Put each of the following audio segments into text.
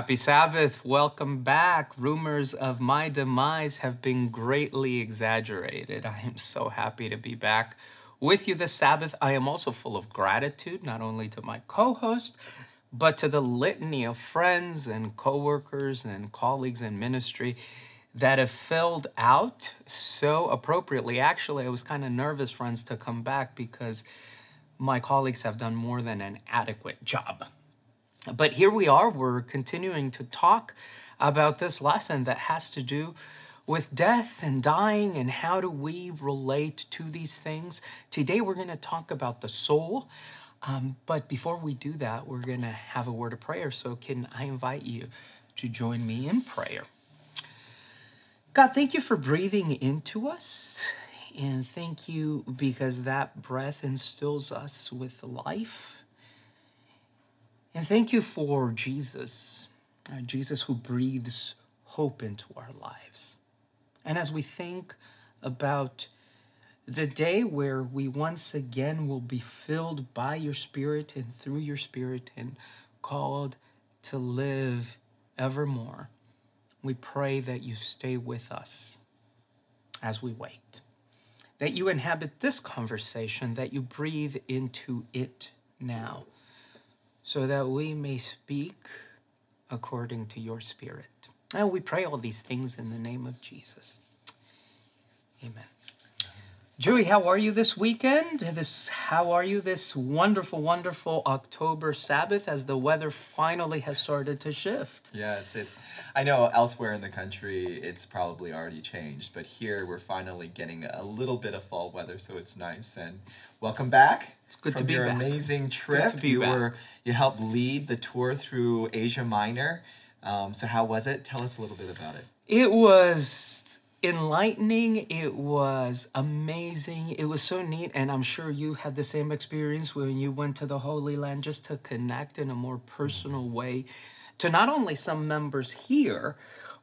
Happy Sabbath. Welcome back. Rumors of my demise have been greatly exaggerated. I am so happy to be back with you this Sabbath. I am also full of gratitude, not only to my co host, but to the litany of friends and coworkers and colleagues in ministry that have filled out so appropriately. Actually, I was kind of nervous, friends, to come back because my colleagues have done more than an adequate job. But here we are, we're continuing to talk about this lesson that has to do with death and dying and how do we relate to these things. Today we're going to talk about the soul. Um, but before we do that, we're going to have a word of prayer. So, can I invite you to join me in prayer? God, thank you for breathing into us. And thank you because that breath instills us with life. And thank you for Jesus, uh, Jesus who breathes hope into our lives. And as we think about the day where we once again will be filled by your Spirit and through your Spirit and called to live evermore, we pray that you stay with us as we wait, that you inhabit this conversation, that you breathe into it now so that we may speak according to your Spirit. And we pray all these things in the name of Jesus. Amen. Joey, how are you this weekend? This how are you this wonderful, wonderful October Sabbath as the weather finally has started to shift? Yes, it's I know elsewhere in the country it's probably already changed, but here we're finally getting a little bit of fall weather, so it's nice. And welcome back. It's good to be your back. amazing It's trip. good to be you back. were you helped lead the tour through Asia Minor. Um, so how was it? Tell us a little bit about it. It was enlightening. It was amazing. It was so neat. And I'm sure you had the same experience when you went to the Holy Land just to connect in a more personal way to not only some members here,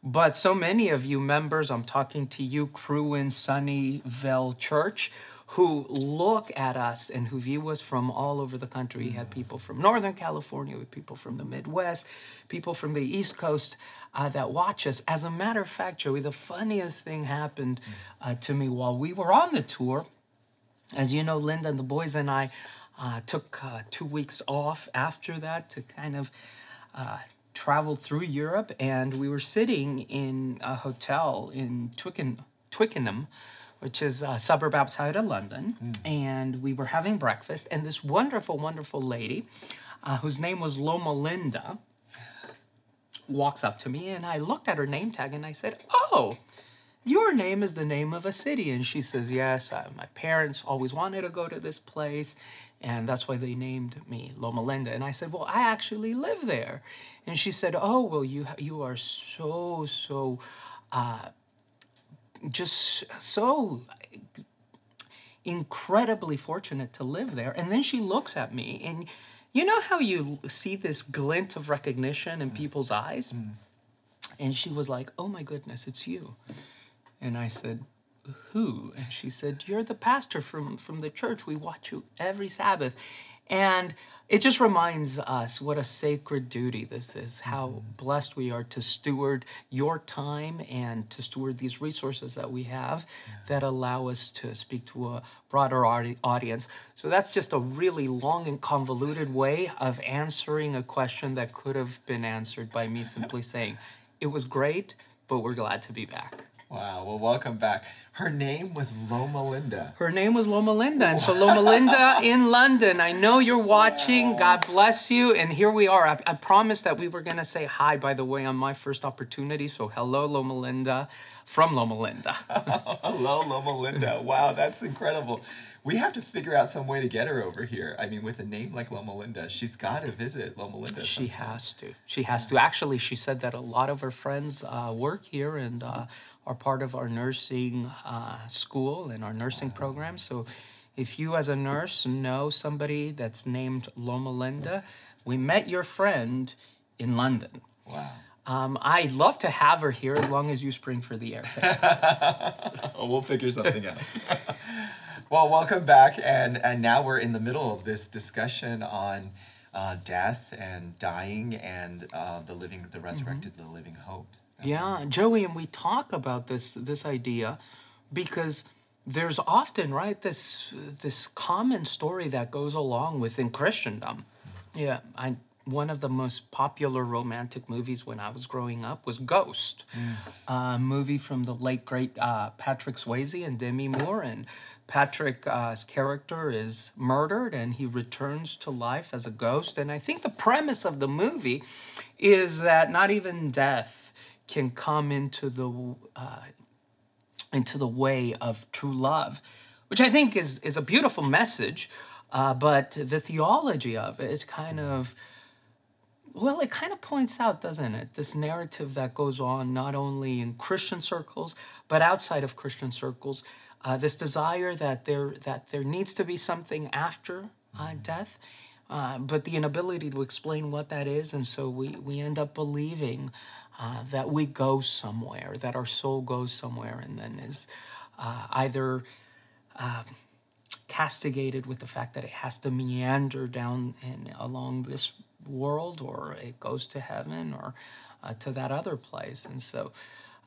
but so many of you members, I'm talking to you, crew in Sunnyvale Church, who look at us and who view us from all over the country. We had people from Northern California, we had people from the Midwest, people from the East Coast uh, that watch us. As a matter of fact, Joey, the funniest thing happened uh, to me while we were on the tour. As you know, Linda and the boys and I uh, took uh, two weeks off after that to kind of uh, travel through Europe, and we were sitting in a hotel in Twickenham, Twickenham which is a suburb outside of London, and we were having breakfast, and this wonderful, wonderful lady, uh, whose name was Loma Linda, walks up to me, and I looked at her name tag, and I said, "Oh." your name is the name of a city. And she says, yes, uh, my parents always wanted to go to this place. And that's why they named me Loma Linda. And I said, well, I actually live there. And she said, oh, well, you, you are so, so, uh, just so incredibly fortunate to live there. And then she looks at me and you know how you see this glint of recognition in mm. people's eyes? Mm. And she was like, oh my goodness, it's you. And I said, Who? And she said, You're the pastor from, from the church. We watch you every Sabbath. And it just reminds us what a sacred duty this is, how mm-hmm. blessed we are to steward your time and to steward these resources that we have that allow us to speak to a broader audi- audience. So that's just a really long and convoluted way of answering a question that could have been answered by me simply saying, It was great, but we're glad to be back. Wow. Well, welcome back. Her name was Loma Linda. Her name was Loma Linda. And so, Loma Linda in London, I know you're watching. God bless you. And here we are. I, I promised that we were going to say hi, by the way, on my first opportunity. So, hello, Loma Linda from Loma Linda. Hello, Loma Linda. Wow, that's incredible. we have to figure out some way to get her over here. I mean, with a name like Loma Linda, she's got to visit Loma Linda. She sometime. has to. She has to. Actually, she said that a lot of her friends uh, work here and uh, are part of our nursing uh, school and our nursing program. So, if you as a nurse know somebody that's named Loma Linda, we met your friend in London. Wow. Um, I'd love to have her here as long as you spring for the airfare. we'll figure something out. well, welcome back, and and now we're in the middle of this discussion on uh, death and dying and uh, the living, the resurrected, the living hope. Yeah, Joey, and we talk about this this idea because there's often right this this common story that goes along within Christendom. Yeah, I one of the most popular romantic movies when I was growing up was Ghost, a movie from the late great uh, Patrick Swayze and Demi Moore, and Patrick's character is murdered and he returns to life as a ghost. And I think the premise of the movie is that not even death can come into the uh, into the way of true love, which I think is is a beautiful message. Uh, but the theology of it kind of well, it kind of points out, doesn't it, this narrative that goes on not only in Christian circles but outside of Christian circles, uh, this desire that there that there needs to be something after uh, death, uh, but the inability to explain what that is, and so we we end up believing uh, that we go somewhere, that our soul goes somewhere, and then is uh, either castigated with the fact that it has to meander down and along this world or it goes to heaven or uh, to that other place. And so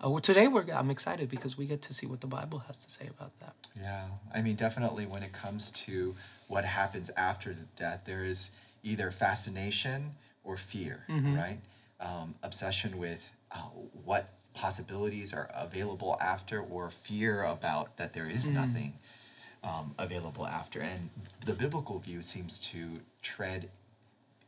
uh, well, today we're i'm excited because we get to see what the bible has to say about that. Yeah, I mean, definitely when it comes to what happens after death, there is either fascination or fear, right? Um, obsession with uh, what possibilities are available after, or fear about that there is nothing um, available after. And the biblical view seems to tread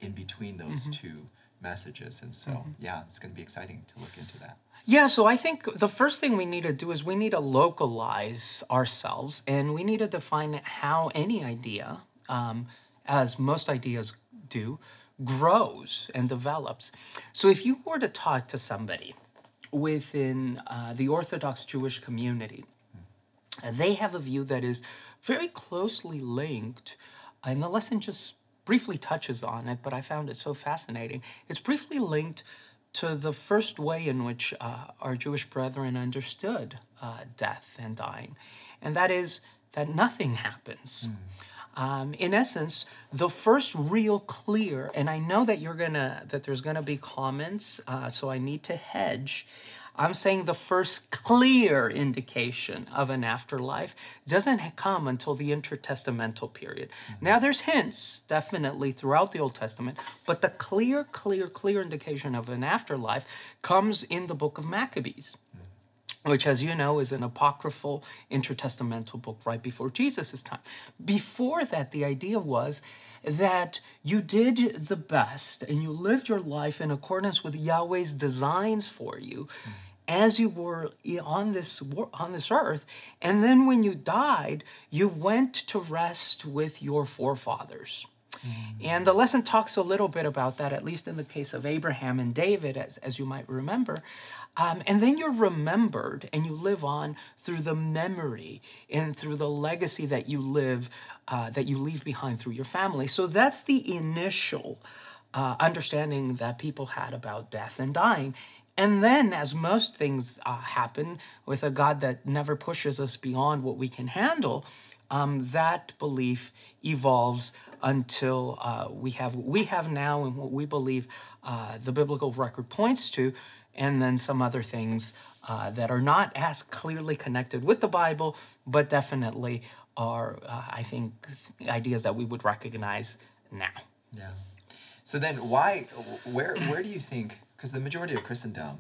in between those two messages. And so, yeah, it's going to be exciting to look into that. Yeah, so I think the first thing we need to do is we need to localize ourselves and we need to define how any idea, um, as most ideas do, grows and develops. So if you were to talk to somebody within uh, the Orthodox Jewish community, they have a view that is very closely linked, and the lesson just briefly touches on it, but I found it so fascinating. It's briefly linked to the first way in which uh, our Jewish brethren understood uh, death and dying, and that is that nothing happens. Um, in essence, the first real clear, and I know that you're gonna that there's gonna be comments, uh, so I need to hedge. I'm saying the first clear indication of an afterlife doesn't come until the intertestamental period. Now, there's hints definitely throughout the Old Testament, but the clear, clear, clear indication of an afterlife comes in the book of Maccabees which, as you know, is an apocryphal intertestamental book right before Jesus' time. Before that, the idea was that you did the best and you lived your life in accordance with Yahweh's designs for you as you were on this on this earth and then when you died you went to rest with your forefathers mm. and the lesson talks a little bit about that, at least in the case of Abraham and David, as, as you might remember. Um, and then you're remembered and you live on through the memory and through the legacy that you live, uh, that you leave behind through your family. So that's the initial uh, understanding that people had about death and dying. And then, as most things uh, happen with a God that never pushes us beyond what we can handle, um, that belief evolves until uh, we have what we have now and what we believe uh, the biblical record points to, and then some other things uh, that are not as clearly connected with the Bible, but definitely are uh, I think ideas that we would recognize now. Yeah. So then, why, where, where do you think? Because the majority of Christendom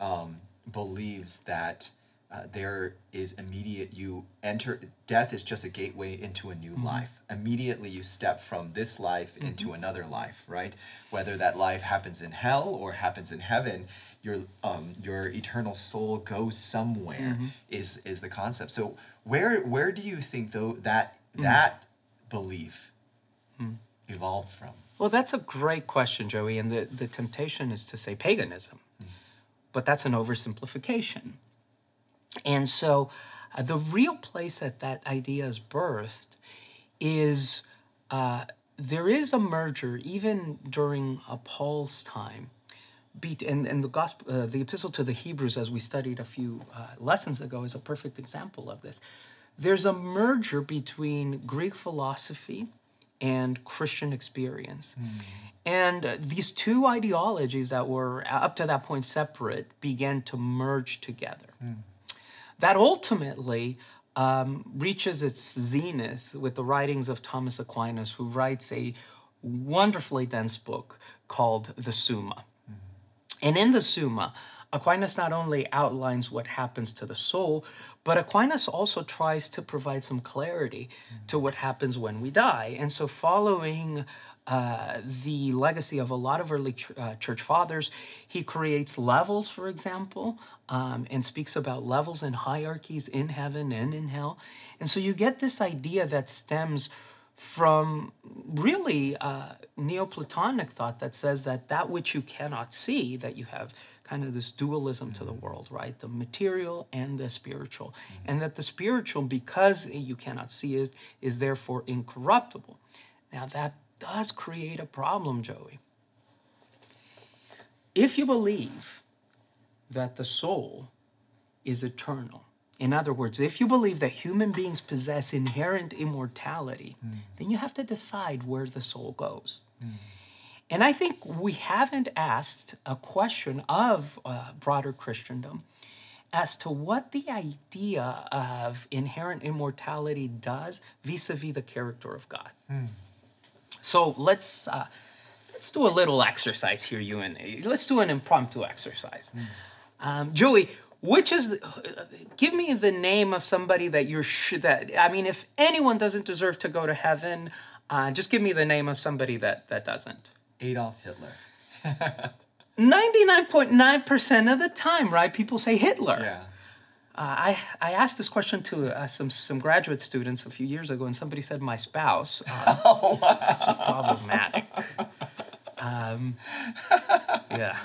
um, believes that uh, there is immediate. You enter. Death is just a gateway into a new mm-hmm. life. Immediately, you step from this life mm-hmm. into another life. Right. Whether that life happens in hell or happens in heaven, your um, your eternal soul goes somewhere. Mm-hmm. Is is the concept. So where where do you think though that mm. that belief hmm. evolved from? Well, that's a great question, Joey. And the, the temptation is to say paganism, mm. but that's an oversimplification. And so uh, the real place that that idea is birthed is uh, there is a merger, even during uh, Paul's time. Be- and, and the gospel, uh, the epistle to the Hebrews, as we studied a few uh, lessons ago, is a perfect example of this. There's a merger between Greek philosophy and Christian experience. And uh, these two ideologies that were uh, up to that point separate began to merge together. That ultimately um, reaches its zenith with the writings of Thomas Aquinas, who writes a wonderfully dense book called the Summa. And in the Summa, Aquinas not only outlines what happens to the soul, but Aquinas also tries to provide some clarity to what happens when we die. And so, following uh, the legacy of a lot of early ch- uh, church fathers, he creates levels, for example, um, and speaks about levels and hierarchies in heaven and in hell. And so, you get this idea that stems from really uh, Neoplatonic thought that says that that which you cannot see, that you have kind of this dualism to the mm-hmm. world, right? The material and the spiritual. Mm-hmm. And that the spiritual, because you cannot see it, is therefore incorruptible. Now, that does create a problem, Joey. If you believe that the soul is eternal, in other words, if you believe that human beings possess inherent immortality, mm. then you have to decide where the soul goes. Mm. And I think we haven't asked a question of uh, broader Christendom as to what the idea of inherent immortality does vis-a-vis the character of God. So let's uh, let's do a little exercise here, you and me. Let's do an impromptu exercise. Um, Joey, which is the, uh, give me the name of somebody that you're sh- that I mean, if anyone doesn't deserve to go to heaven, uh, just give me the name of somebody that that doesn't. Adolf Hitler. 99.9% of the time, right? People say Hitler. Yeah. Uh, I, I asked this question to uh, some, some graduate students a few years ago, and somebody said my spouse, uh, Oh, is problematic. Um, yeah.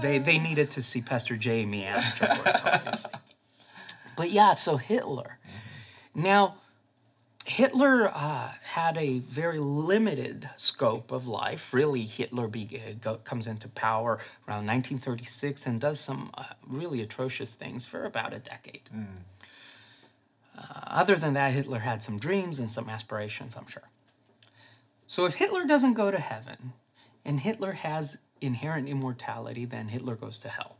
They, they needed to see Pastor Jamie afterwards, obviously. But yeah, so Hitler. Now, Hitler uh, had a very limited scope of life. Really, Hitler be, uh, go, comes into power around 1936 and does some uh, really atrocious things for about a decade. Uh, other than that, Hitler had some dreams and some aspirations, I'm sure. So if Hitler doesn't go to heaven and Hitler has inherent immortality, then Hitler goes to hell.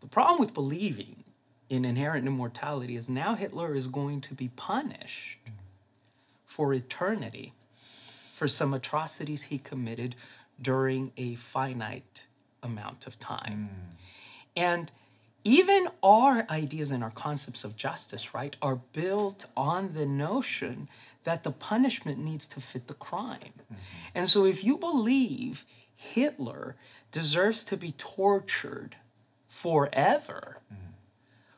The problem with believing in inherent immortality is now Hitler is going to be punished for eternity for some atrocities he committed during a finite amount of time. Mm. And even our ideas and our concepts of justice, right, are built on the notion that the punishment needs to fit the crime. Mm-hmm. And so if you believe Hitler deserves to be tortured forever mm.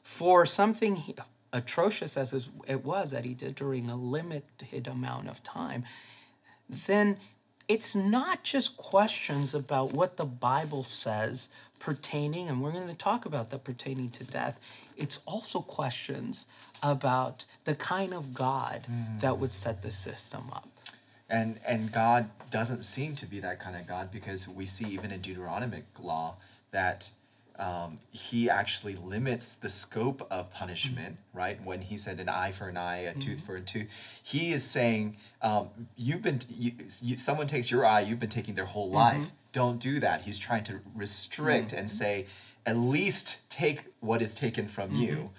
for something he- atrocious as it was that he did during a limited amount of time, then it's not just questions about what the Bible says pertaining, and we're going to talk about that pertaining to death. It's also questions about the kind of God that would set the system up. And and God doesn't seem to be that kind of God because we see even in Deuteronomic law that um, he actually limits the scope of punishment, right? When he said an eye for an eye, a tooth for a tooth, he is saying, um, "You've been, you, you, someone takes your eye, you've been taking their whole life. Don't do that." He's trying to restrict and say, at least take what is taken from you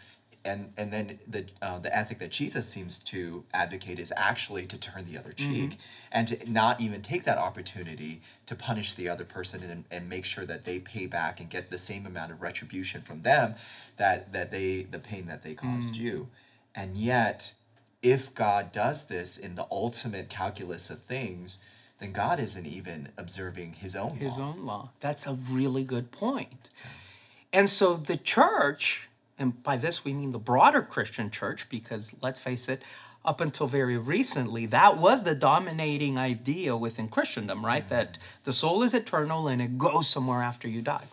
and and then the uh, the ethic that Jesus seems to advocate is actually to turn the other cheek and to not even take that opportunity to punish the other person and, and make sure that they pay back and get the same amount of retribution from them that that they the pain that they caused you and yet if God does this in the ultimate calculus of things then God isn't even observing his own his law. own law. That's a really good point. And so the church, and by this we mean the broader Christian church, because let's face it, up until very recently, that was the dominating idea within Christendom, right? That the soul is eternal and it goes somewhere after you die.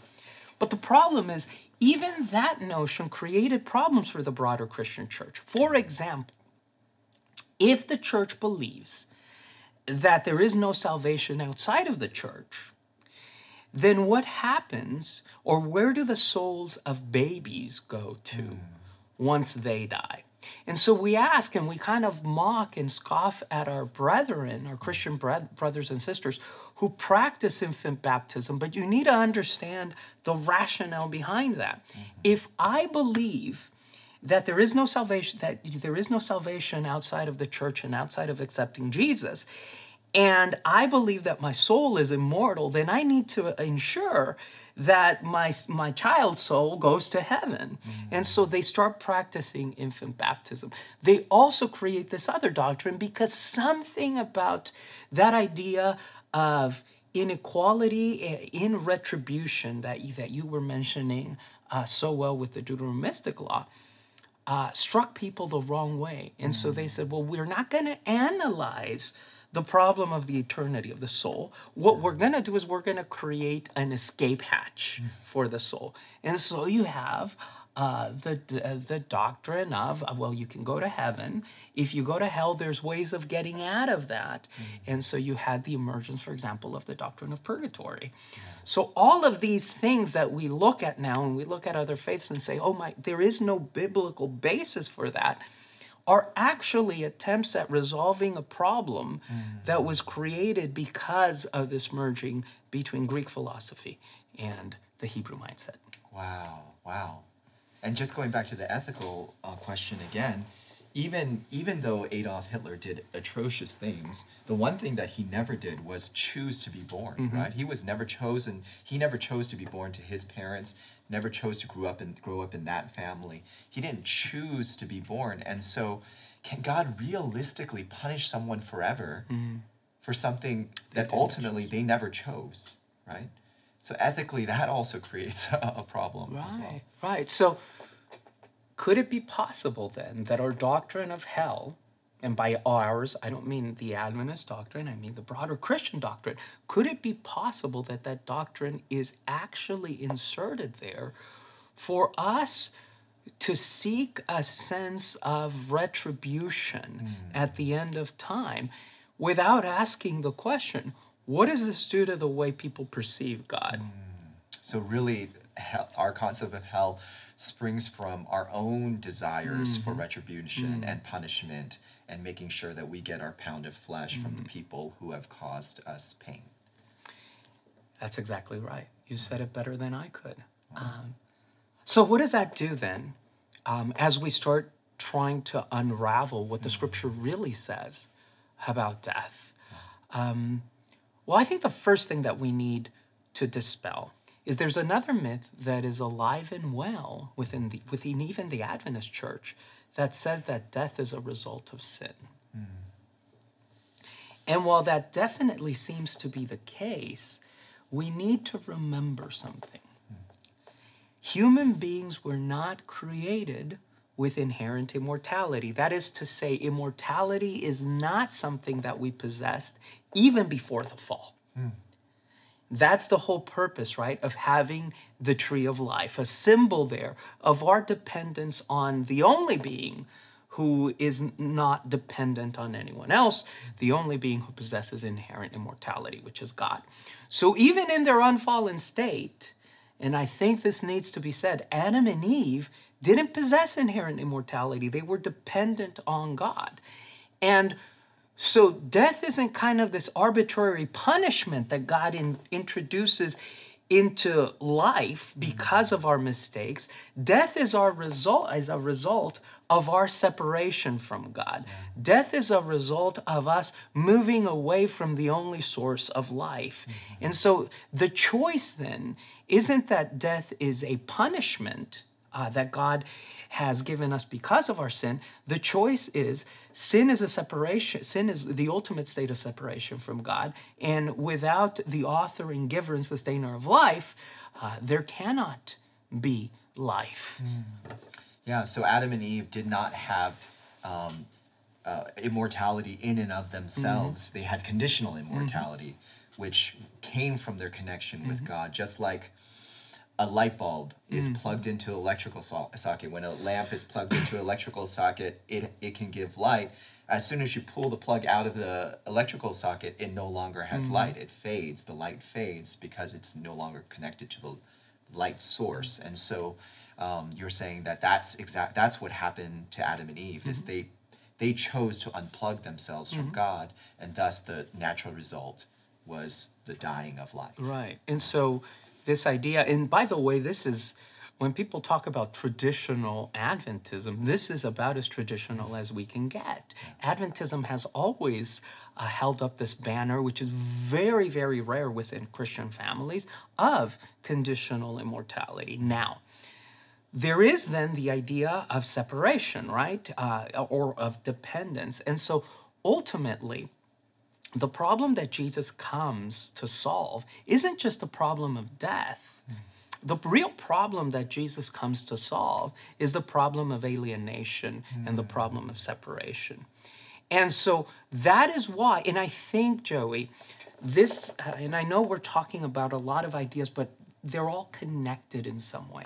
But the problem is, even that notion created problems for the broader Christian church. For example, if the church believes that there is no salvation outside of the church, then what happens, or where do the souls of babies go to once they die? And so we ask and we kind of mock and scoff at our brethren, our Christian brothers and sisters who practice infant baptism, but you need to understand the rationale behind that. Mm-hmm. If I believe that there is no salvation that there is no salvation outside of the church and outside of accepting Jesus, and I believe that my soul is immortal, then I need to ensure that my my child's soul goes to heaven. Mm-hmm. And so they start practicing infant baptism. They also create this other doctrine because something about that idea of inequality eh, in retribution that you, that you were mentioning uh, so well with the Deuteronomistic law uh, struck people the wrong way. And mm-hmm. so they mm. said, well, we're not going to analyze the problem of the eternity of the soul. What we're going to do is we're going to create an escape hatch for the soul. And so you have uh, the, uh, the doctrine of, uh, well, you can go to heaven. If you go to hell, there's ways of getting out of that. Mm-hmm. And so you had the emergence, for example, of the doctrine of purgatory. Yeah. So all of these things that we look at now and we look at other faiths and say, oh my, there is no biblical basis for that are actually attempts at resolving a problem mm. that was created because of this merging between Greek philosophy and the Hebrew mindset. Wow, wow. And just going back to the ethical uh, question again, even even though Adolf Hitler did atrocious things, the one thing that he never did was choose to be born. Mm-hmm. Right? He was never chosen. He never chose to be born to his parents. Never chose to grow up and grow up in that family. He didn't choose to be born, and so can God realistically punish someone forever mm-hmm. for something that ultimately choose. they never chose? Right. So ethically, that also creates a, a problem right, as well. Right. So could it be possible then that our doctrine of hell, and by ours, I don't mean the Adventist doctrine, I mean the broader Christian doctrine, could it be possible that that doctrine is actually inserted there for us to seek a sense of retribution mm. at the end of time without asking the question, what does this do to the way people perceive God? Mm. So, really, hell, our concept of hell springs from our own desires mm-hmm. for retribution mm-hmm. and punishment and making sure that we get our pound of flesh mm-hmm. from the mm-hmm. people who have caused us pain. That's exactly right. You said it better than I could. Um, so, what does that do then um, as we start trying to unravel what the mm-hmm. scripture really says about death? Um, well, I think the first thing that we need to dispel is there's another myth that is alive and well within the within even the Adventist church that says that death is a result of sin. Mm. And while that definitely seems to be the case, we need to remember something. Mm. Human beings were not created with inherent immortality. That is to say, immortality is not something that we possessed even before the fall. Mm. That's the whole purpose, right, of having the tree of life, a symbol there of our dependence on the only being who is not dependent on anyone else, the only being who possesses inherent immortality, which is God. So even in their unfallen state, and I think this needs to be said, Adam and Eve didn't possess inherent immortality, they were dependent on God. And so death isn't kind of this arbitrary punishment that God in, introduces into life because of our mistakes. Death is our result as a result of our separation from God. Death is a result of us moving away from the only source of life. Mm-hmm. And so the choice then isn't that death is a punishment uh, that God has given us because of our sin. The choice is sin is a separation, sin is the ultimate state of separation from God. And without the author and giver and sustainer of life, uh, there cannot be life. Mm. Yeah, so Adam and Eve did not have um, uh, immortality in and of themselves. Mm-hmm. They had conditional immortality, which came from their connection with Mm-hmm. God, just like a light bulb is Mm. plugged into electrical so- socket. When a lamp is plugged into electrical socket, it, it can give light. As soon as you pull the plug out of the electrical socket, it no longer has Mm-hmm. light. It fades. The light fades because it's no longer connected to the light source. And so um, you're saying that that's exact. That's what happened to Adam and Eve. Is they they chose to unplug themselves from God, and thus the natural result was the dying of life. Right. And so this idea, and by the way, this is when people talk about traditional Adventism, this is about as traditional as we can get. Adventism has always uh, held up this banner, which is very, very rare within Christian families, of conditional immortality. Now, there is then the idea of separation, right? Uh, or of dependence. And so ultimately, the problem that Jesus comes to solve isn't just the problem of death. The real problem that Jesus comes to solve is the problem of alienation and the problem of separation. And so that is why, and I think, Joey, this, uh, and I know we're talking about a lot of ideas, but they're all connected in some way.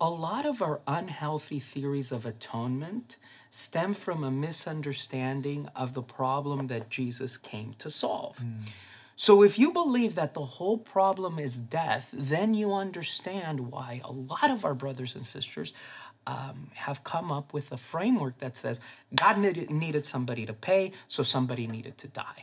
A lot of our unhealthy theories of atonement stem from a misunderstanding of the problem that Jesus came to solve. So, if you believe that the whole problem is death, then you understand why a lot of our brothers and sisters um, have come up with a framework that says God needed, needed somebody to pay, so somebody needed to die.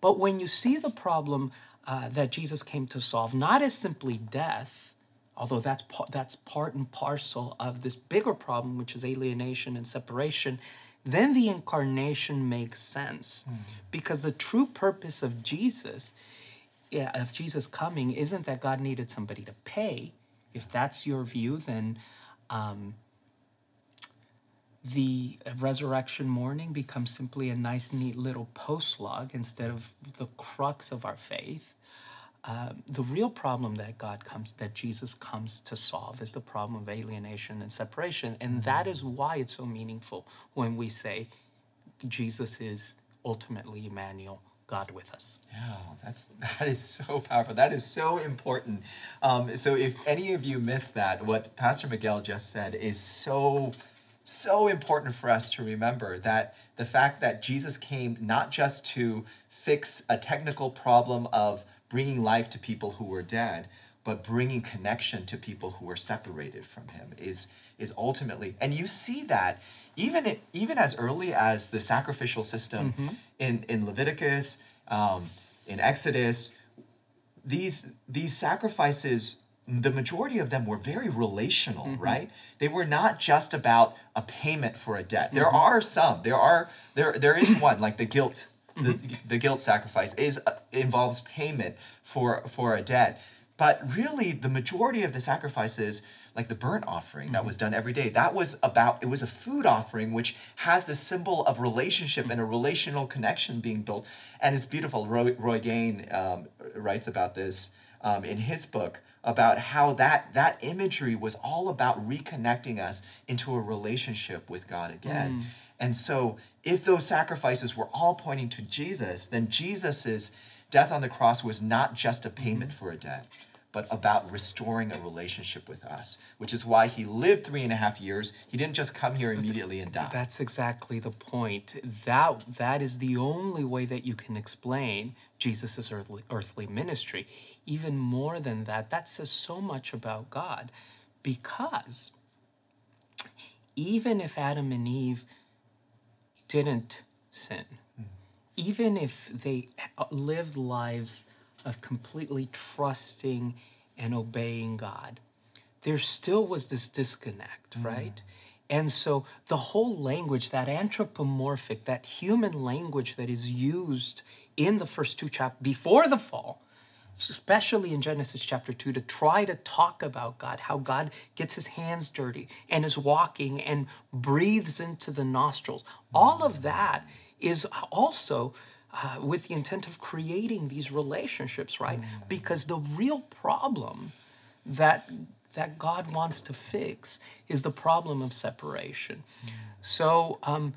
But when you see the problem uh, that Jesus came to solve, not as simply death, although that's that's part and parcel of this bigger problem, which is alienation and separation, then the incarnation makes sense, because the true purpose of Jesus, yeah, of Jesus coming, isn't that God needed somebody to pay. If that's your view, then. Um, the resurrection morning becomes simply a nice, neat little post postlog instead of the crux of our faith. Um, the real problem that God comes, that Jesus comes to solve, is the problem of alienation and separation, and that is why it's so meaningful when we say Jesus is ultimately Emmanuel, God with us. Yeah, that's that is so powerful. That is so important. Um, so if any of you missed that, what Pastor Miguel just said is so so important for us to remember that the fact that Jesus came not just to fix a technical problem of bringing life to people who were dead, but bringing connection to people who were separated from him is is ultimately and you see that even it, even as early as the sacrificial system mm-hmm. in in Leviticus um, in Exodus these these sacrifices the majority of them were very relational mm-hmm. right? They were not just about a payment for a debt. There mm-hmm. are some. There are there there is one like the guilt the, the guilt sacrifice is uh, involves payment for for a debt. But really the majority of the sacrifices like the burnt offering that was done every day that was about it was a food offering which has the symbol of relationship and a relational connection being built. And it's beautiful. Roy, roy Gane um, writes about this um, in his book about how that that imagery was all about reconnecting us into a relationship with god again and so if those sacrifices were all pointing to jesus then jesus's death on the cross was not just a payment mm-hmm. for a debt but about restoring a relationship with us, which is why he lived three and a half years. He didn't just come here immediately and die. That's exactly the point. That that is the only way that you can explain Jesus' earthly, earthly ministry. Even more than that, that says so much about God, because even if Adam and Eve didn't sin, even if they lived lives of completely trusting and obeying God, there still was this disconnect, mm. right? And so the whole language, that anthropomorphic, that human language that is used in the first two chapters before the fall, especially in Genesis chapter 2, to try to talk about God, how God gets his hands dirty and is walking and breathes into the nostrils. All of that is also uh, with the intent of creating these relationships, right? Because the real problem that that God wants to fix is the problem of separation. So um,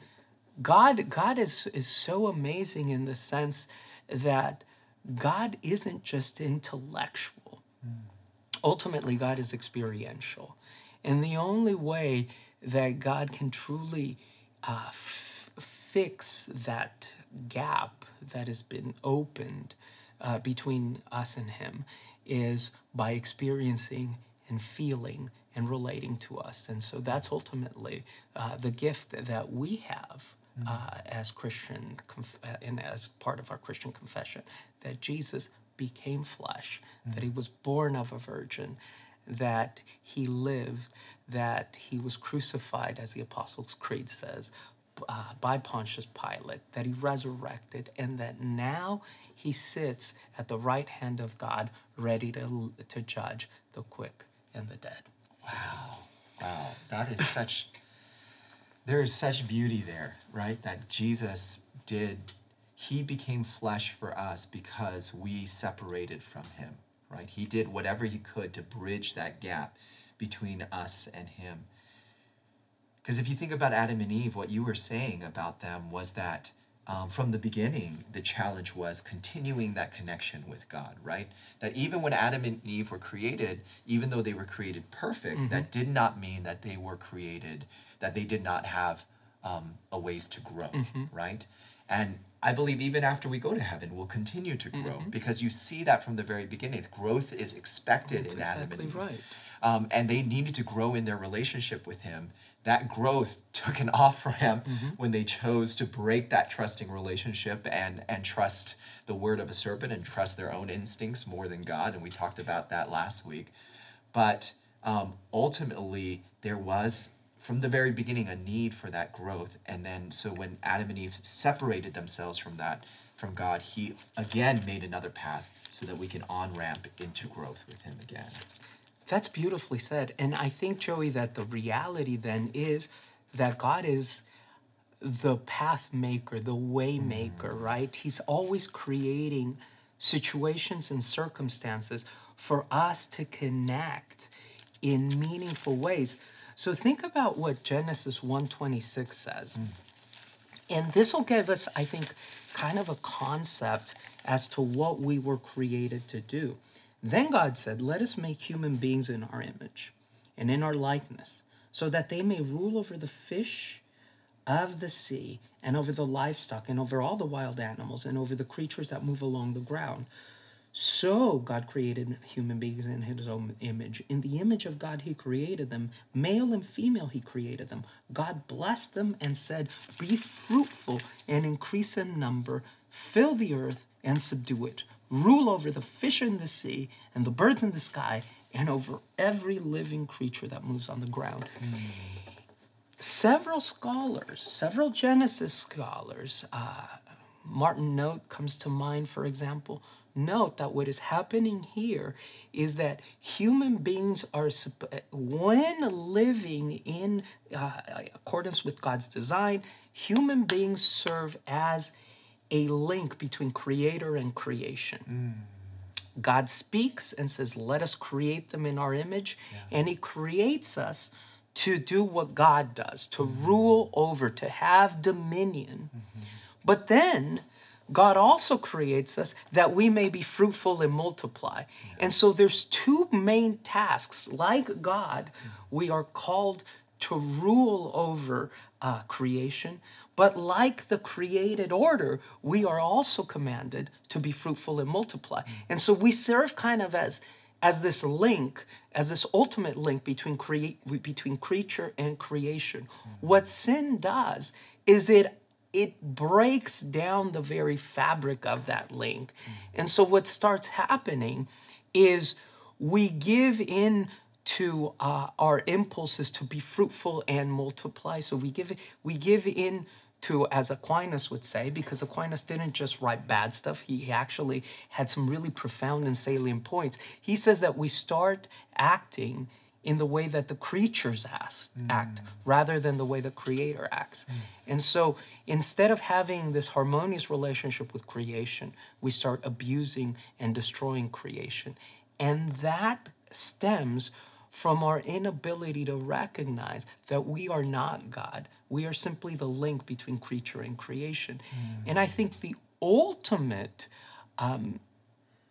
God, God is, is so amazing in the sense that God isn't just intellectual. Ultimately, God is experiential. And the only way that God can truly uh, f- fix that gap that has been opened uh, between us and Him is by experiencing and feeling and relating to us. And so that's ultimately uh, the gift that we have uh, as Christian conf- uh, and as part of our Christian confession that Jesus became flesh, that he was born of a virgin, that he lived, that he was crucified, as the Apostles' Creed says, uh, by Pontius Pilate, that he resurrected, and that now he sits at the right hand of God, ready to, to judge the quick and the dead. Wow. Wow. That is such there is such beauty there, right? That Jesus did he became flesh for us because we separated from him, right? He did whatever he could to bridge that gap between us and him. Because if you think about Adam and Eve, what you were saying about them was that um, from the beginning, the challenge was continuing that connection with God, right? That even when Adam and Eve were created, even though they were created perfect, that did not mean that they were created, that they did not have um, a ways to grow, right? And I believe even after we go to heaven, we'll continue to grow because you see that from the very beginning. Growth is expected in Adam and Eve right. um, and they needed to grow in their relationship with him. That growth took an off ramp when they chose to break that trusting relationship and and trust the word of a serpent and trust their own instincts more than God. And we talked about that last week. But um, ultimately, there was from the very beginning a need for that growth. And then, so when Adam and Eve separated themselves from that, from God, He again made another path so that we can on ramp into growth with Him again. That's beautifully said. And I think, Joey, that the reality then is that God is the path maker, the way mm-hmm. maker, right? He's always creating situations and circumstances for us to connect in meaningful ways. So think about what Genesis 126 says. And this will give us, I think, kind of a concept as to what we were created to do. Then God said, Let us make human beings in our image and in our likeness, so that they may rule over the fish of the sea and over the livestock and over all the wild animals and over the creatures that move along the ground. So God created human beings in his own image. In the image of God, he created them. Male and female, he created them. God blessed them and said, Be fruitful and increase in number, fill the earth and subdue it. Rule over the fish in the sea and the birds in the sky and over every living creature that moves on the ground several scholars, several Genesis scholars, uh, Martin Noth comes to mind, for example, note that what is happening here is that human beings are, when living in uh, accordance with God's design, human beings serve as a link between creator and creation. Mm. God speaks and says, Let us create them in our image. And He creates us to do what God does, to mm-hmm. rule over, to have dominion. Mm-hmm. But then God also creates us that we may be fruitful and multiply. And so there's two main tasks. Like God, we are called to rule over uh, creation. But like the created order, we are also commanded to be fruitful and multiply. And so we serve kind of as as this link, as this ultimate link between create between creature and creation. What sin does is it it breaks down the very fabric of that link. And so what starts happening is we give in to uh, our impulses to be fruitful and multiply. So we give we give in to, as Aquinas would say, because Aquinas didn't just write bad stuff. He actually had some really profound and salient points. He says that we start acting in the way that the creatures act, mm. act rather than the way the creator acts. Mm. And so instead of having this harmonious relationship with creation, we start abusing and destroying creation. And that stems from our inability to recognize that we are not God. We are simply the link between creature and creation. Mm. And I think the ultimate um,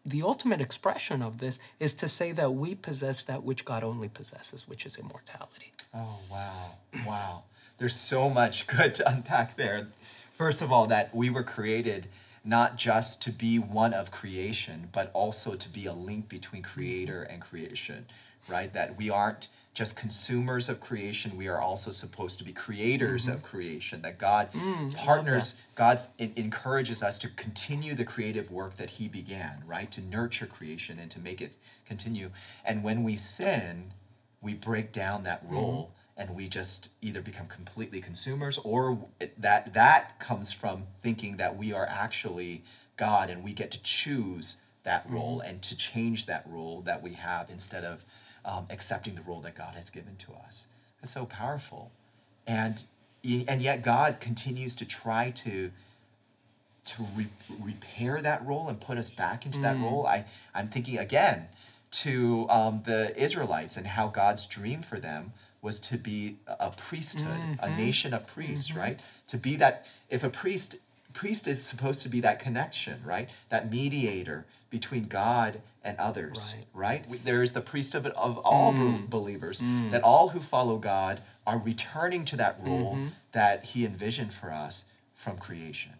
the ultimate expression of this is to say that we possess that which God only possesses, which is immortality. Oh, wow. Wow. There's so much good to unpack there. First of all, that we were created not just to be one of creation, but also to be a link between creator and creation, right? That we aren't just consumers of creation, we are also supposed to be creators mm-hmm. of creation. That God mm, partners, God encourages us to continue the creative work that He began, right? To nurture creation and to make it continue. And when we sin, we break down that mm-hmm. role. Mm-hmm and we just either become completely consumers or that that comes from thinking that we are actually God and we get to choose that mm-hmm. role mm-hmm. and to change that role that we have instead of um, accepting the role that God has given to us. It's so powerful, and and yet God continues to try to to re- repair that role and put us back into mm. that role. I I'm thinking again to um, the Israelites and how God's dream for them was to be a priesthood, mm-hmm. a nation of priests, mm-hmm. right? To be that, if a priest, priest is supposed to be that connection, right? That mediator between God and others, right? right? There is the priesthood of, of all mm. believers, mm. that all who follow God are returning to that role mm-hmm. that He envisioned for us from creation.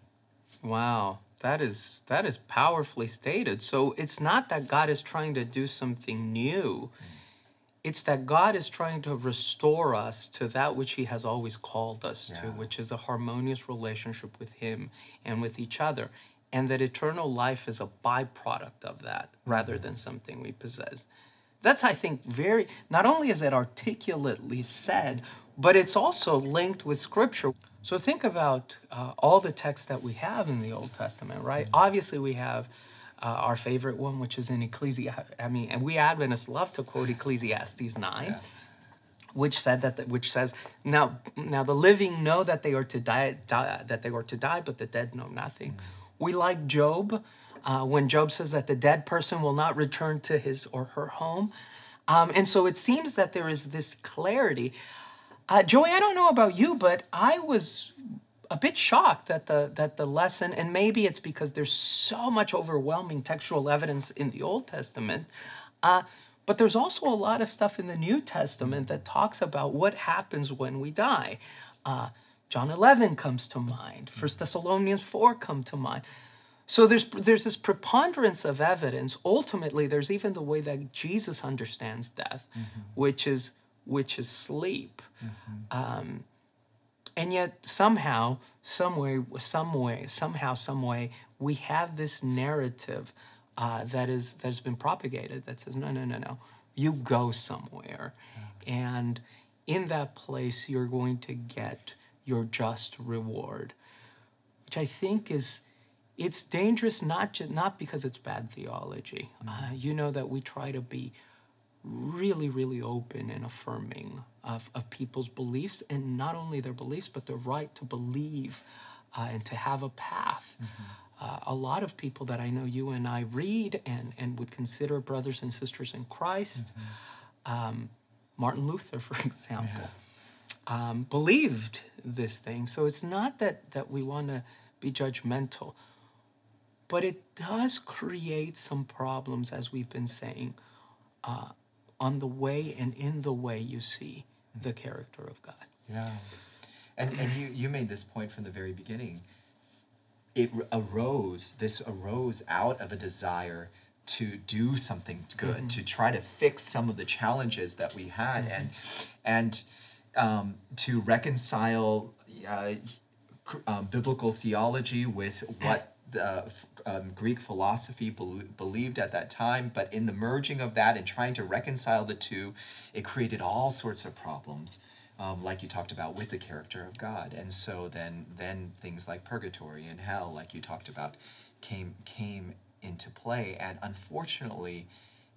Wow. That is that is powerfully stated. So it's not that God is trying to do something new. Mm it's that God is trying to restore us to that which He has always called us yeah. to, which is a harmonious relationship with Him and with each other. And that eternal life is a byproduct of that rather mm-hmm. than something we possess. That's, I think, very, not only is it articulately said, but it's also linked with Scripture. So think about uh, all the texts that we have in the Old Testament, right? Mm-hmm. Obviously, we have uh, our favorite one, which is in Ecclesiastes. I mean, and we Adventists love to quote Ecclesiastes nine. Yeah. Which said that, the, which says now, now the living know that they are to die, die that they are to die, but the dead know nothing. Mm. We like Job, uh, when Job says that the dead person will not return to his or her home. Um, and so it seems that there is this clarity. Uh, Joey, I don't know about you, but I was a bit shocked that the that the lesson, and maybe it's because there's so much overwhelming textual evidence in the Old Testament, uh, but there's also a lot of stuff in the New Testament that talks about what happens when we die. Uh, John 11 comes to mind. First Thessalonians 4 come to mind. So there's there's this preponderance of evidence. Ultimately, there's even the way that Jesus understands death, mm-hmm. which is which is sleep. Mm-hmm. Um, and yet somehow some way some way somehow some way we have this narrative uh, that is that's been propagated that says no no no no you go somewhere and in that place you're going to get your just reward which i think is it's dangerous not just not because it's bad theology uh, mm-hmm. uh, you know that we try to be really, really open and affirming of, of people's beliefs, and not only their beliefs, but their right to believe uh, and to have a path. Mm-hmm. Uh, a lot of people that I know you and I read and, and would consider brothers and sisters in Christ, mm-hmm. um, Martin Luther, for example, yeah. Um, believed this thing. So it's not that, that we want to be judgmental, but it does create some problems, as we've been saying. Uh, on the way and in the way you see the character of God. Yeah. And, and you, you made this point from the very beginning. It arose, this arose out of a desire to do something good, mm-hmm. to try to fix some of the challenges that we had, mm-hmm. and and um, to reconcile uh, um, biblical theology with what the um, Greek philosophy be- believed at that time, but in the merging of that and trying to reconcile the two, it created all sorts of problems, um, like you talked about with the character of God. And so then, then things like purgatory and hell, like you talked about, came came into play. And unfortunately,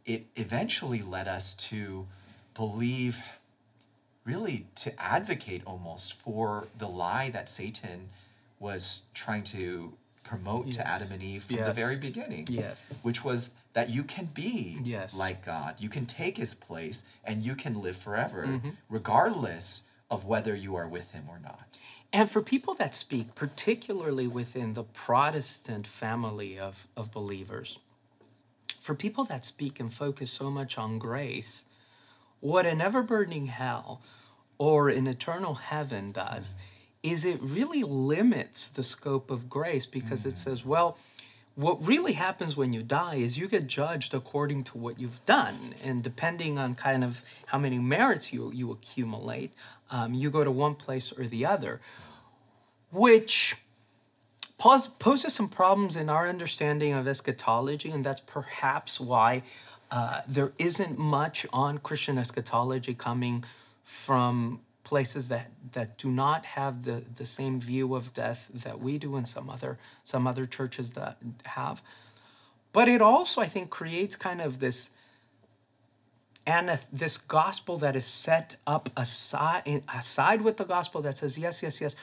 it eventually led us to believe, really, to advocate almost for the lie that Satan was trying to promote to Adam and Eve from the very beginning. Yes. Which was that you can be Yes. like God. You can take his place and you can live forever, Mm-hmm. regardless of whether you are with him or not. And for people that speak, particularly within the Protestant family of, of believers, for people that speak and focus so much on grace, what an ever burning hell or an eternal heaven does is it really limits the scope of grace because it says, well, what really happens when you die is you get judged according to what you've done. And depending on kind of how many merits you, you accumulate, um, you go to one place or the other, which pos- poses some problems in our understanding of eschatology. And that's perhaps why uh, there isn't much on Christian eschatology coming from places that, that do not have the, the same view of death that we do and some other some other churches that have. But it also, I think, creates kind of this and this gospel that is set up aside aside with the gospel that says yes yes yes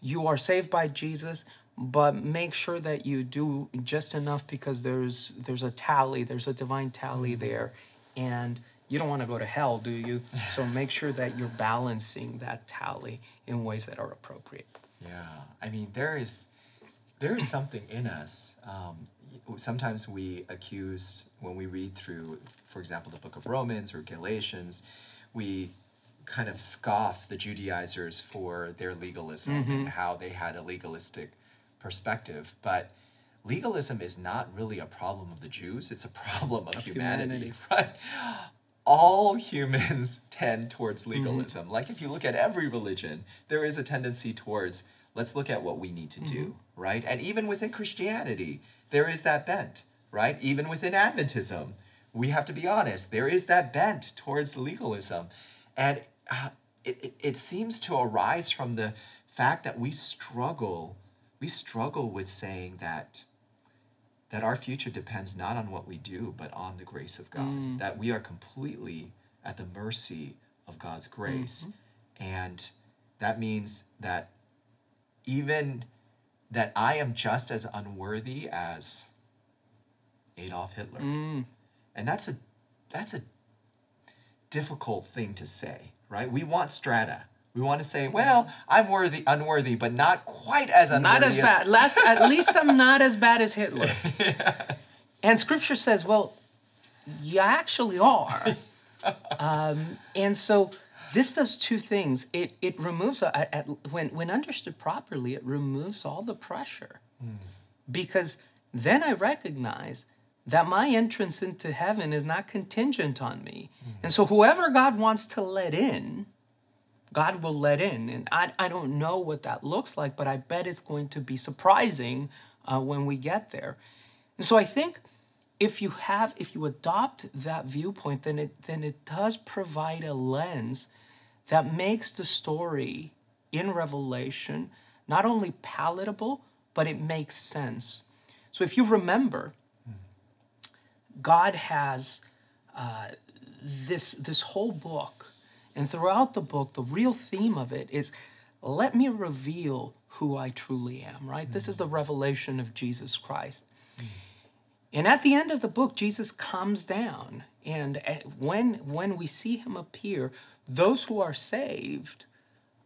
you are saved by jesus but make sure that you do just enough because there's there's a tally there's a divine tally there and you don't want to go to hell do you? So make sure that you're balancing that tally in ways that are appropriate. Yeah, I mean there is there is something in us. Um, sometimes we accuse when we read through, for example, the Book of Romans or Galatians, we kind of scoff the Judaizers for their legalism and how they had a legalistic perspective, but. Legalism is not really a problem of the Jews, it's a problem of, humanity, humanity. right? all humans tend towards legalism. Like if you look at every religion, there is a tendency towards let's look at what we need to do, right? And even within Christianity, there is that bent, right? Even within Adventism, we have to be honest, there is that bent towards legalism. And uh, it, it, it seems to arise from the fact that we struggle, we struggle with saying that that our future depends not on what we do, but on the grace of God. That we are completely at the mercy of God's grace. And that means that even that I am just as unworthy as Adolf Hitler. Mm. And that's a that's a difficult thing to say, right? We want strata. We want to say, well, I'm worthy, unworthy, but not quite as unworthy. not as bad last at least i'm not as bad as hitler yes. And scripture says, well, you actually are. um, and so this does two things. It, it removes, uh, at, when, when understood properly, it removes all the pressure. Hmm. Because then I recognize that my entrance into heaven is not contingent on me. Hmm. And so whoever God wants to let in, God will let in. And I, I don't know what that looks like, but I bet it's going to be surprising uh, when we get there. And so I think if you have, if you adopt that viewpoint, then it then it does provide a lens that makes the story in Revelation not only palatable, but it makes sense. So if you remember, God has uh, this this whole book, and throughout the book, the real theme of it is, let me reveal who I truly am. Right? This is the revelation of Jesus Christ. And at the end of the book, Jesus comes down, and when when we see him appear, those who are saved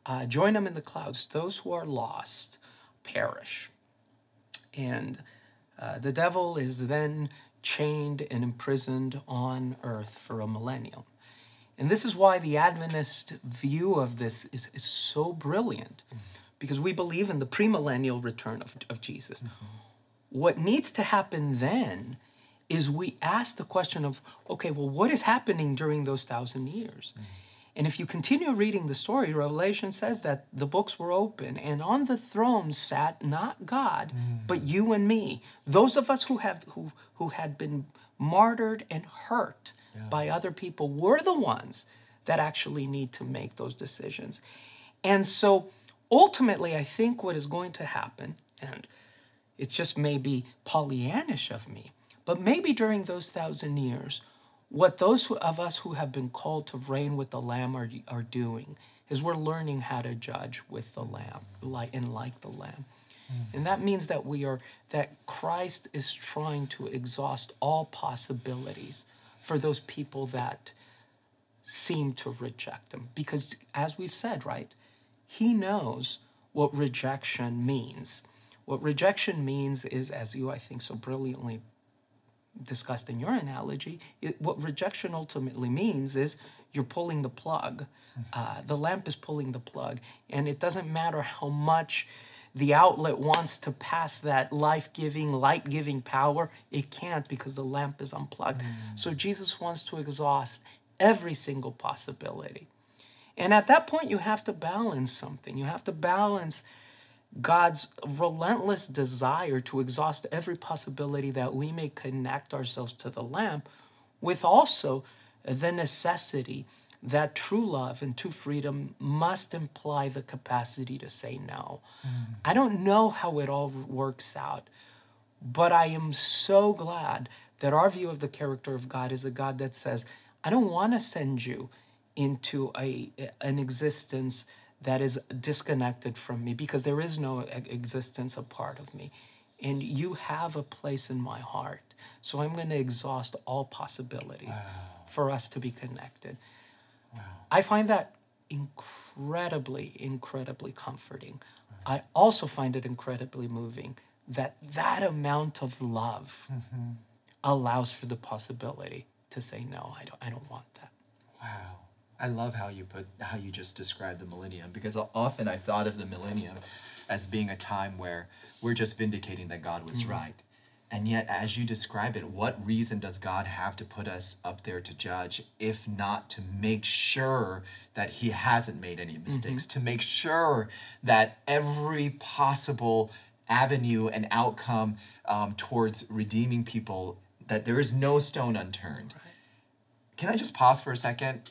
uh, join him in the clouds. Those who are lost perish, and uh, the devil is then chained and imprisoned on earth for a millennium. And this is why the Adventist view of this is, is so brilliant, mm-hmm. because we believe in the premillennial return of, of Jesus. Mm-hmm. What needs to happen then is we ask the question of, okay, well, what is happening during those thousand years? Mm-hmm. And if you continue reading the story, Revelation says that the books were open, and on the throne sat not God, mm. but you and me. Those of us who have who who had been martyred and hurt by other people were the ones that actually need to make those decisions. And so ultimately, I think what is going to happen, and it just may be Pollyannish of me, but maybe during those thousand years, what those of us who have been called to reign with the Lamb are, are doing is we're learning how to judge with the Lamb like, and like the Lamb. Hmm. And that means that we are that Christ is trying to exhaust all possibilities for those people that seem to reject him because as we've said, right? He knows what rejection means. What rejection means is as you I think so brilliantly discussed in your analogy, it, what rejection ultimately means is you're pulling the plug. Uh, the lamp is pulling the plug, and it doesn't matter how much the outlet wants to pass that life giving, light giving power, it can't because the lamp is unplugged. Mm. So Jesus wants to exhaust every single possibility. And at that point, you have to balance something. You have to balance God's relentless desire to exhaust every possibility that we may connect ourselves to the lamp with also the necessity that true love and true freedom must imply the capacity to say no. Mm. I don't know how it all works out, but I am so glad that our view of the character of God is a God that says, I don't want to send you into a an existence that is disconnected from me because there is no existence apart of me. And you have a place in my heart. So I'm going to exhaust all possibilities for us to be connected. I find that incredibly, incredibly comforting. I also find it incredibly moving that that amount of love mm-hmm. allows for the possibility to say no. I don't. I don't want that. Wow. I love how you put how you just described the millennium because often I thought of the millennium as being a time where we're just vindicating that God was mm-hmm. right. And yet as you describe it, what reason does God have to put us up there to judge if not to make sure that he hasn't made any mistakes, to make sure that every possible avenue and outcome um, towards redeeming people that there is no stone unturned. Can I just pause for a second?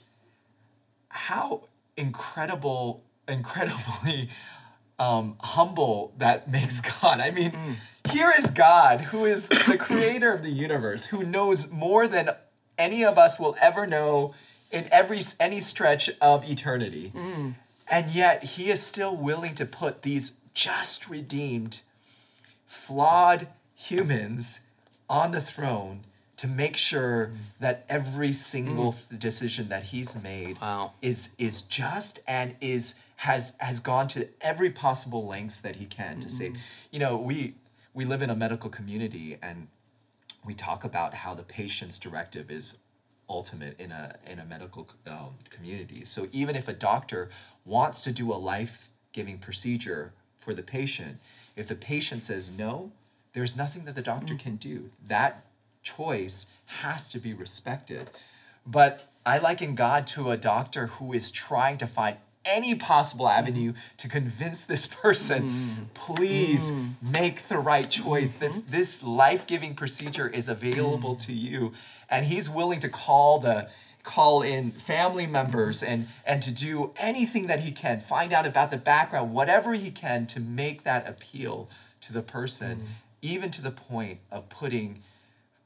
how incredible, incredibly um, humble that makes mm. God. I mean, mm. here is God, who is the creator of the universe, who knows more than any of us will ever know in every any stretch of eternity. Mm. And yet he is still willing to put these just redeemed, flawed humans on the throne to make sure that every single th- decision that he's made Wow. is is just and is has has gone to every possible lengths that he can to save. You know, we we live in a medical community and we talk about how the patient's directive is ultimate in a in a medical um, community. So even if a doctor wants to do a life-giving procedure for the patient, if the patient says no, there's nothing that the doctor can do. That choice has to be respected. But I liken God to a doctor who is trying to find any possible avenue to convince this person, mm. please mm. make the right choice. Mm-hmm. This this life-giving procedure is available mm. to you. And he's willing to call the call in family members and and to do anything that he can, find out about the background, whatever he can to make that appeal to the person, even to the point of putting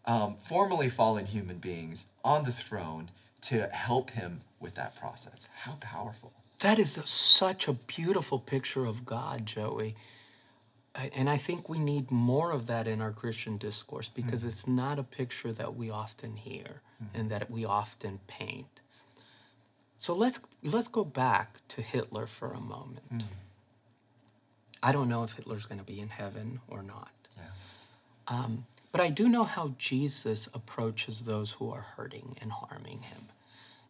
um, formerly fallen human beings on the throne to help him with that process. How powerful. That is a- such a beautiful picture of God, Joey. And I think we need more of that in our Christian discourse because mm. it's not a picture that we often hear mm. and that we often paint. So let's let's go back to Hitler for a moment. Mm. I don't know if Hitler's going to be in heaven or not. Yeah. Um, but I do know how Jesus approaches those who are hurting and harming him.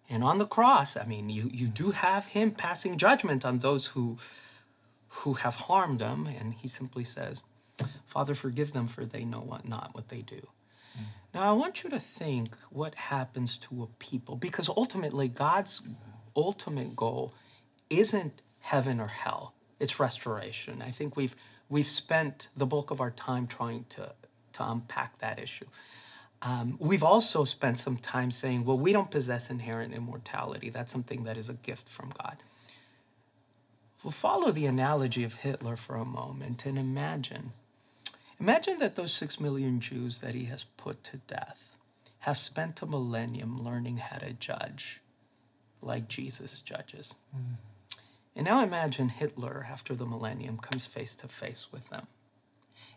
And on the cross, I mean, you, you do have him passing judgment on those who who have harmed him, and he simply says, Father, forgive them, for they know what not what they do. Mm. Now I want you to think what happens to a people, because ultimately God's ultimate goal isn't heaven or hell. It's restoration. I think we've we've spent the bulk of our time trying to to unpack that issue. Um, we've also spent some time saying, well, we don't possess inherent immortality. That's something that is a gift from God. We'll follow the analogy of Hitler for a moment and imagine. Imagine that those six million Jews that he has put to death have spent a millennium learning how to judge like Jesus judges. And now imagine Hitler, after the millennium, comes face to face with them.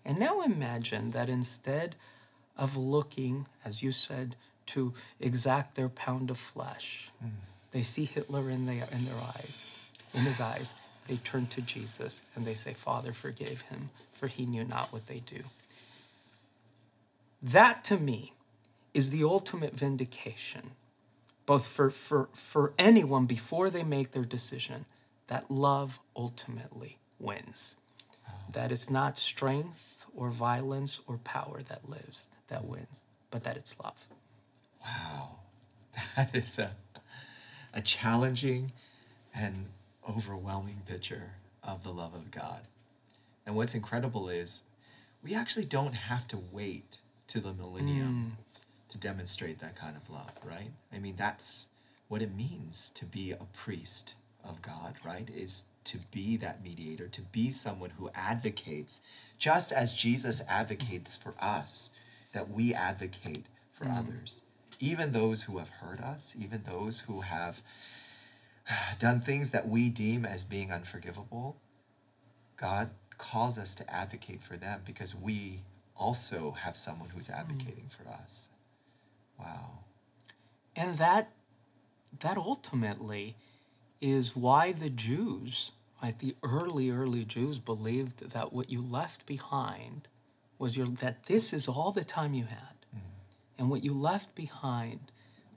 And now imagine that instead of looking, as you said, to exact their pound of flesh, mm. they see Hitler in their, in their eyes, in his eyes. They turn to Jesus and they say, Father, forgive him, for he knew not what they do. That to me is the ultimate vindication, both for, for, for anyone before they make their decision that love ultimately wins. That it's not strength or violence or power that lives, that wins, but that it's love. Wow. That is a, a challenging and overwhelming picture of the love of God. And what's incredible is we actually don't have to wait to the millennium mm. to demonstrate that kind of love, right? I mean, that's what it means to be a priest of God, right? Is to be that mediator, to be someone who advocates, just as Jesus advocates for us, that we advocate for mm. others. Even those who have hurt us, even those who have done things that we deem as being unforgivable, God calls us to advocate for them because we also have someone who's advocating mm. for us. Wow. And that that ultimately is why the Jews, right, the early, early Jews believed that what you left behind was your, that this is all the time you had. Mm. And what you left behind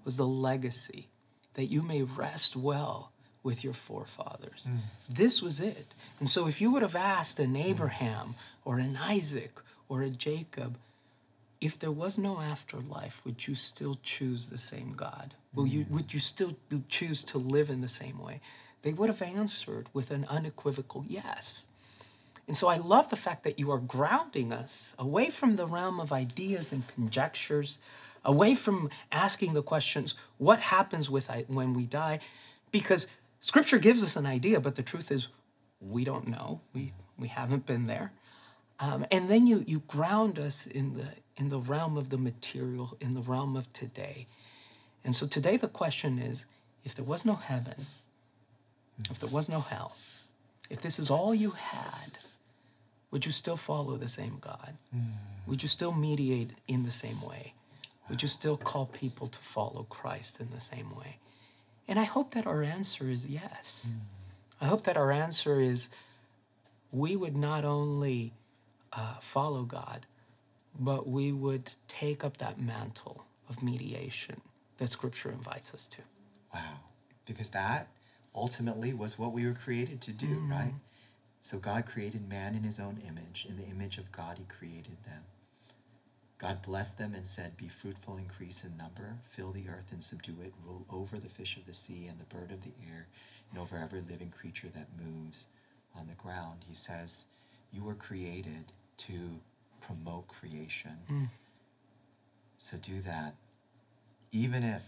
was the legacy that you may rest well with your forefathers. Mm. This was it. And so if you would have asked an mm. Abraham or an Isaac or a Jacob, if there was no afterlife, would you still choose the same God? Will you, mm. would you still choose to live in the same way? They would have answered with an unequivocal yes. And so I love the fact that you are grounding us away from the realm of ideas and conjectures, away from asking the questions, what happens with when we die? Because scripture gives us an idea, but the truth is we don't know. We, we haven't been there. Um, and then you, you ground us in the, in the realm of the material, in the realm of today. And so today the question is if there was no heaven, if there was no hell, if this is all you had, would you still follow the same God? Mm. Would you still mediate in the same way? Would you still call people to follow Christ in the same way? And I hope that our answer is yes. Mm. I hope that our answer is we would not only uh, follow God, but we would take up that mantle of mediation that Scripture invites us to. Wow. Because that ultimately was what we were created to do, mm-hmm. right? So God created man in his own image. In the image of God, he created them. God blessed them and said, Be fruitful, increase in number, fill the earth and subdue it, rule over the fish of the sea and the bird of the air, and over every living creature that moves on the ground. He says, You were created to promote creation. Mm. So do that, even if,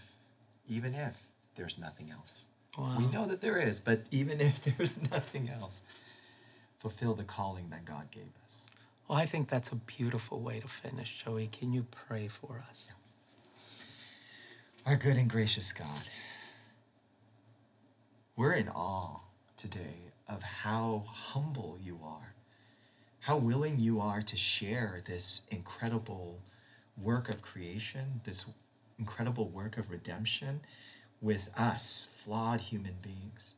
even if there's nothing else. Wow. We know that there is, but even if there's nothing else, fulfill the calling that God gave us. Well, I think that's a beautiful way to finish, Joey. Can you pray for us? Yes. Our good and gracious God, we're in awe today of how humble you are how willing you are to share this incredible work of creation, this incredible work of redemption with us, flawed human beings.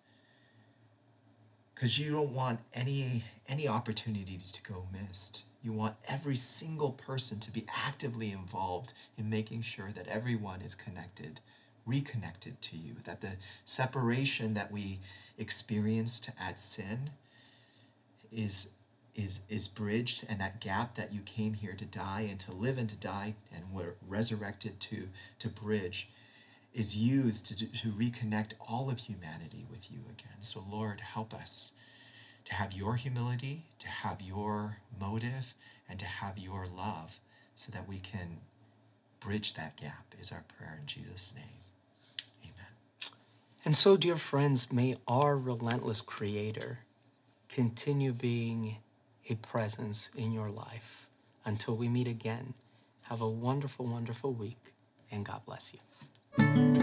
Because you don't want any, any opportunity to go missed. You want every single person to be actively involved in making sure that everyone is connected, reconnected to you, that the separation that we experienced at sin is is is bridged and that gap that you came here to die and to live and to die and were resurrected to to bridge is used to, to reconnect all of humanity with you again. So lord help us to have your humility to have your motive and to have your love so that we can bridge that gap is our prayer in jesus name. Amen. And so dear friends may our relentless creator continue being a presence in your life. Until we meet again, have a wonderful, wonderful week, and God bless you.